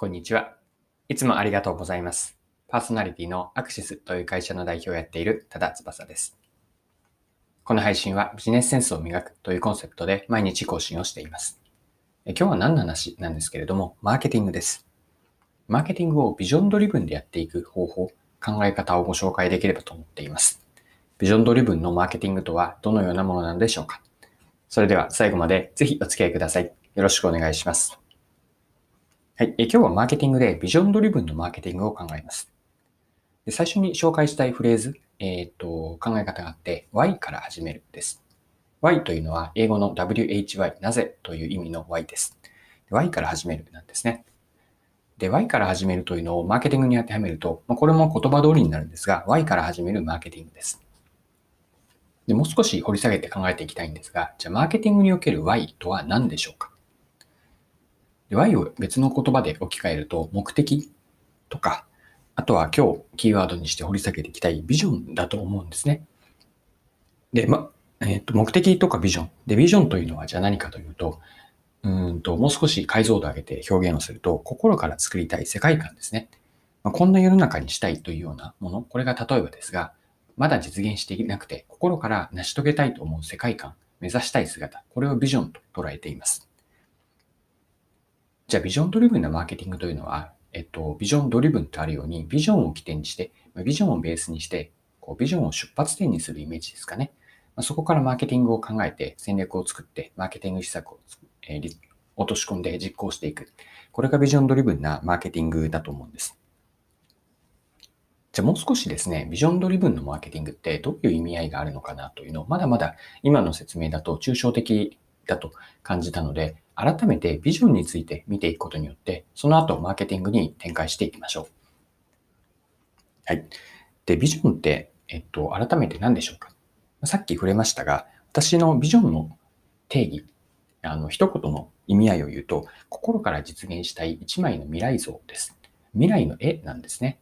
こんにちは。いつもありがとうございます。パーソナリティのアクシスという会社の代表をやっている多田翼です。この配信はビジネスセンスを磨くというコンセプトで毎日更新をしています。今日は何の話なんですけれども、マーケティングです。マーケティングをビジョンドリブンでやっていく方法、考え方をご紹介できればと思っています。ビジョンドリブンのマーケティングとはどのようなものなのでしょうかそれでは最後までぜひお付き合いください。よろしくお願いします。はい。え今日はマーケティングでビジョンドリブンのマーケティングを考えます。で最初に紹介したいフレーズ、えっ、と、考え方があって、Y から始めるです。Y というのは英語の why、なぜという意味の Y です。why から始めるなんですね。で、Y から始めるというのをマーケティングに当てはめると、ま、これも言葉通りになるんですが、Y から始めるマーケティングです。で、もう少し掘り下げて考えていきたいんですが、じゃあマーケティングにおける Y とは何でしょうか？で Y を別の言葉で置き換えると、目的とか、あとは今日キーワードにして掘り下げていきたいビジョンだと思うんですね。で、ま、えっ、と、目的とかビジョン。で、ビジョンというのはじゃあ何かというと、うんと、もう少し解像度上げて表現をすると、心から作りたい世界観ですね。まあ、こんな世の中にしたいというようなもの、これが例えばですが、まだ実現していなくて、心から成し遂げたいと思う世界観、目指したい姿、これをビジョンと捉えています。じゃあ、ビジョンドリブンなマーケティングというのは、えっと、ビジョンドリブンとあるように、ビジョンを起点にして、ビジョンをベースにして、こうビジョンを出発点にするイメージですかね。ま、そこからマーケティングを考えて、戦略を作って、マーケティング施策を、えー落とし込んで実行していく。これがビジョンドリブンなマーケティングだと思うんです。じゃあもう少しですね、ビジョンドリブンのマーケティングってどういう意味合いがあるのかなというのを、まだまだ今の説明だと抽象的だと感じたので、改めてビジョンについて見ていくことによって、その後マーケティングに展開していきましょう。はい。で、ビジョンって、えっと、改めて何でしょうか？さっき触れましたが、私のビジョンの定義、あの、一言の意味合いを言うと、心から実現したい一枚の未来像です。未来の絵なんですね。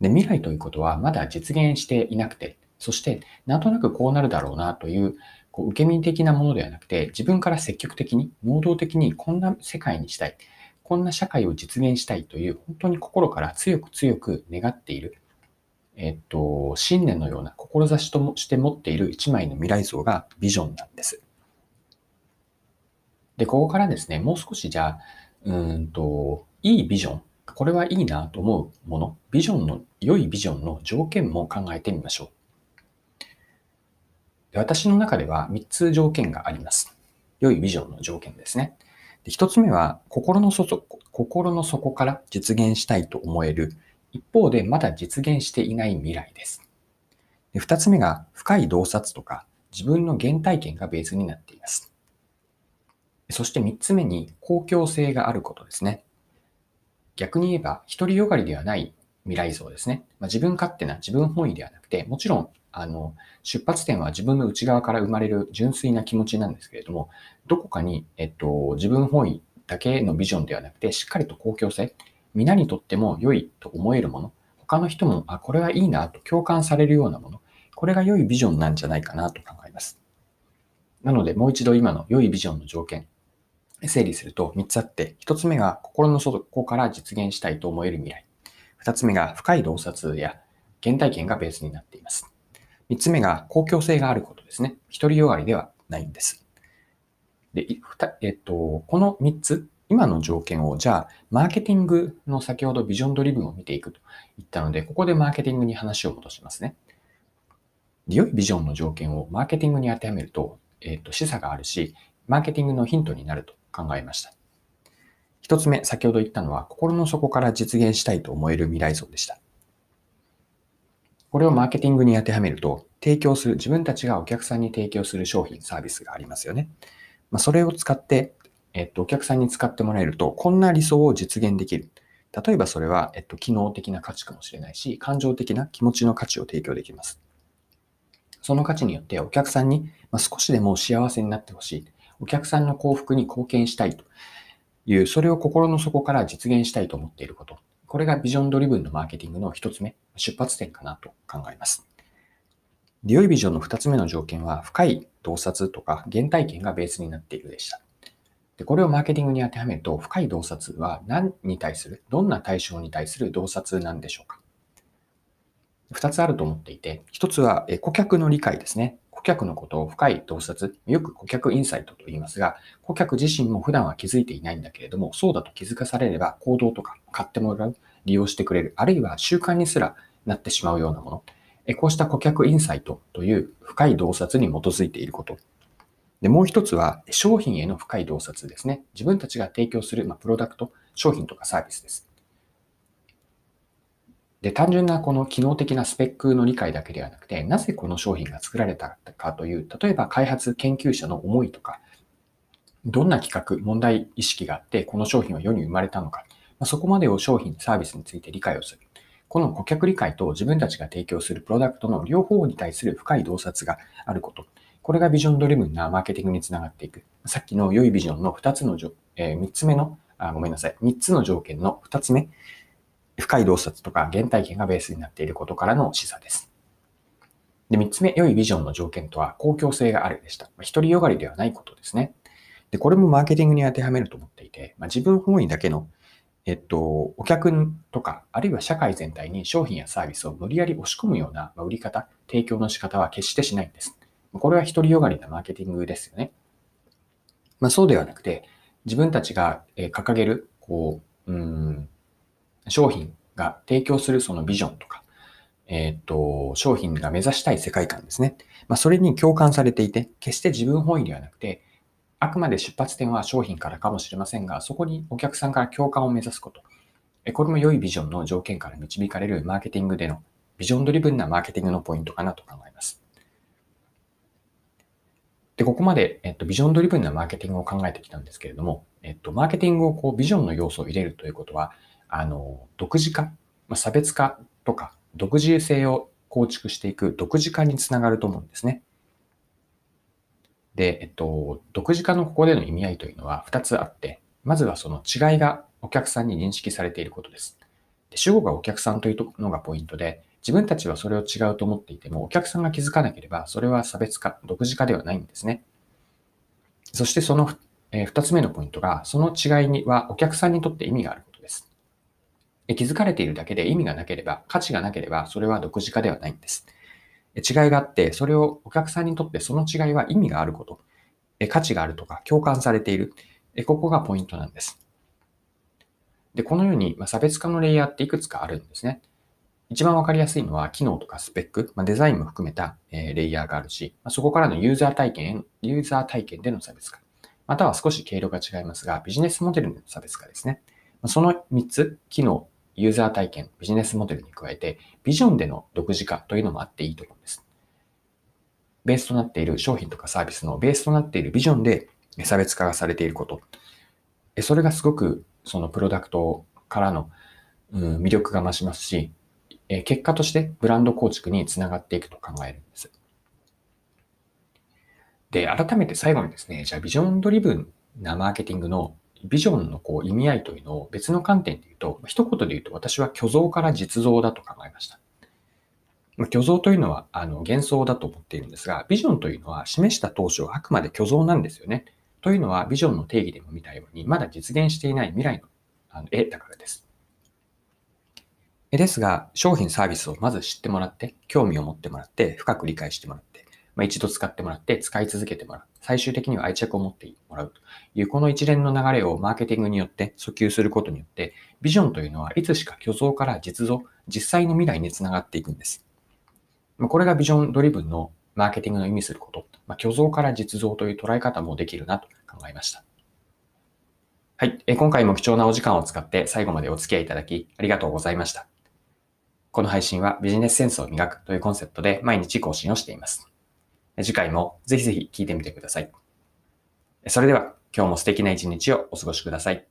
で、未来ということはまだ実現していなくて、そしてなんとなくこうなるだろうなというこう受け身的なものではなくて、自分から積極的に、能動的にこんな世界にしたい、こんな社会を実現したいという、本当に心から強く強く願っている、えっと、信念のような志として持っている一枚の未来像がビジョンなんです。で、ここからですね、もう少しじゃあ、うんと、いいビジョン、これはいいなと思うもの、ビジョンの、良いビジョンの条件も考えてみましょう。で私の中では3つ条件があります。良いビジョンの条件ですね。で1つ目は心の底、心の底から実現したいと思える、一方でまだ実現していない未来です。で2つ目が深い洞察とか自分の原体験がベースになっています。そして3つ目に公共性があることですね。逆に言えば、独りよがりではない未来像ですね。まあ、自分勝手な自分本位ではなくて、もちろん、あの、出発点は自分の内側から生まれる純粋な気持ちなんですけれども、どこかに、えっと、自分本位だけのビジョンではなくて、しっかりと公共性、皆にとっても良いと思えるもの、他の人も、あ、これはいいなと共感されるようなもの、これが良いビジョンなんじゃないかなと考えます。なので、もう一度今の良いビジョンの条件、整理すると3つあって、1つ目が心の底から実現したいと思える未来。2つ目が深い洞察や原体験がベースになっています。3つ目が公共性があることですね。独りよがりではないんです。で、えっと、この3つ、今の条件を、じゃあ、マーケティングの先ほどビジョンドリブンを見ていくと言ったので、ここでマーケティングに話を戻しますね。良いビジョンの条件をマーケティングに当てはめると、えっと、示唆があるし、マーケティングのヒントになると考えました。一つ目、先ほど言ったのは、心の底から実現したいと思える未来像でした。これをマーケティングに当てはめると、提供する、自分たちがお客さんに提供する商品、サービスがありますよね。まあ、それを使って、えっと、お客さんに使ってもらえると、こんな理想を実現できる。例えばそれは、えっと、機能的な価値かもしれないし、感情的な気持ちの価値を提供できます。その価値によってお客さんに少しでも幸せになってほしい。お客さんの幸福に貢献したいという、それを心の底から実現したいと思っていること。これがビジョンドリブンのマーケティングの一つ目、出発点かなと考えます。良いビジョンの二つ目の条件は、深い洞察とか原体験がベースになっているでした。で、これをマーケティングに当てはめると、深い洞察は何に対する、どんな対象に対する洞察なんでしょうか二つあると思っていて、一つは顧客の理解ですね。顧客のことを深い洞察、よく顧客インサイトと言いますが、顧客自身も普段は気づいていないんだけれども、そうだと気づかされれば行動とか買ってもらう、利用してくれる、あるいは習慣にすらなってしまうようなもの。こうした顧客インサイトという深い洞察に基づいていること。で、もう一つは商品への深い洞察ですね。自分たちが提供する、まあ、プロダクト、商品とかサービスです。で、単純なこの機能的なスペックの理解だけではなくて、なぜこの商品が作られたかという、例えば開発研究者の思いとか、どんな企画、問題意識があって、この商品は世に生まれたのか、ま、そこまでを商品、サービスについて理解をする。この顧客理解と自分たちが提供するプロダクトの両方に対する深い洞察があること。これがビジョンドリブンなマーケティングにつながっていく。さっきの良いビジョンの2つの、えー、3つ目の、あ、ごめんなさい。3つの条件の2つ目。深い洞察とか原体験がベースになっていることからの示唆です。で、3つ目、良いビジョンの条件とは公共性があるでした。独りよがりではないことですね。で、これもマーケティングに当てはめると思っていて、まあ、自分本位だけの、えっと、お客とか、あるいは社会全体に商品やサービスを無理やり押し込むような売り方、提供の仕方は決してしないんです。これは独りよがりなマーケティングですよね。まあ、そうではなくて、自分たちが掲げる、こう、うん、商品が提供するそのビジョンとか、えっ、と、商品が目指したい世界観ですね。まあ、それに共感されていて、決して自分本位ではなくて、あくまで出発点は商品からかもしれませんが、そこにお客さんから共感を目指すこと。これも良いビジョンの条件から導かれるマーケティングでのビジョンドリブンなマーケティングのポイントかなと考えます。で、ここまで、えっと、ビジョンドリブンなマーケティングを考えてきたんですけれども、えっと、マーケティングをこう、ビジョンの要素を入れるということは、あの、独自化、まあ、差別化とか、独自性を構築していく独自化につながると思うんですね。で、えっと、独自化のここでの意味合いというのは2つあって、まずはその違いがお客さんに認識されていることです。で主語がお客さんというのがポイントで、自分たちはそれを違うと思っていても、お客さんが気づかなければ、それは差別化、独自化ではないんですね。そしてそのえ2つ目のポイントが、その違いにはお客さんにとって意味がある。気づかれているだけで意味がなければ、価値がなければ、それは独自化ではないんです。違いがあって、それをお客さんにとってその違いは意味があること、価値があるとか共感されている、ここがポイントなんです。で、このように差別化のレイヤーっていくつかあるんですね。一番わかりやすいのは機能とかスペック、ま、デザインも含めた、えレイヤーがあるし、ま、そこからのユーザー体験、ユーザー体験での差別化。または少し経路が違いますが、ビジネスモデルの差別化ですね。ま、その3つ、機能、ユーザー体験、ビジネスモデルに加えて、ビジョンでの独自化というのもあっていいと思うんです。ベースとなっている商品とかサービスのベースとなっているビジョンで差別化がされていること。それがすごくそのプロダクトからの魅力が増しますし、結果としてブランド構築につながっていくと考えるんです。で、改めて最後にですね、じゃあビジョンドリブンなマーケティングのビジョンのこう意味合いというのを別の観点で言うと、一言で言うと私は虚像から実像だと考えました。虚像というのはあの幻想だと思っているんですが、ビジョンというのは示した当初はあくまで虚像なんですよね。というのはビジョンの定義でも見たように、まだ実現していない未来の絵だからです。ですが、商品サービスをまず知ってもらって、興味を持ってもらって、深く理解してもらって、まあ、一度使ってもらって、使い続けてもらう。最終的には愛着を持ってもらうという、この一連の流れをマーケティングによって訴求することによって、ビジョンというのはいつしか虚像から実像、実際の未来につながっていくんです。まこれがビジョンドリブンのマーケティングの意味すること。まあ、虚像から実像という捉え方もできるなと考えました。はい。今回も貴重なお時間を使って最後までお付き合いいただきありがとうございました。この配信はビジネスセンスを磨くというコンセプトで毎日更新をしています。次回もぜひぜひ聞いてみてください。それでは今日も素敵な一日をお過ごしください。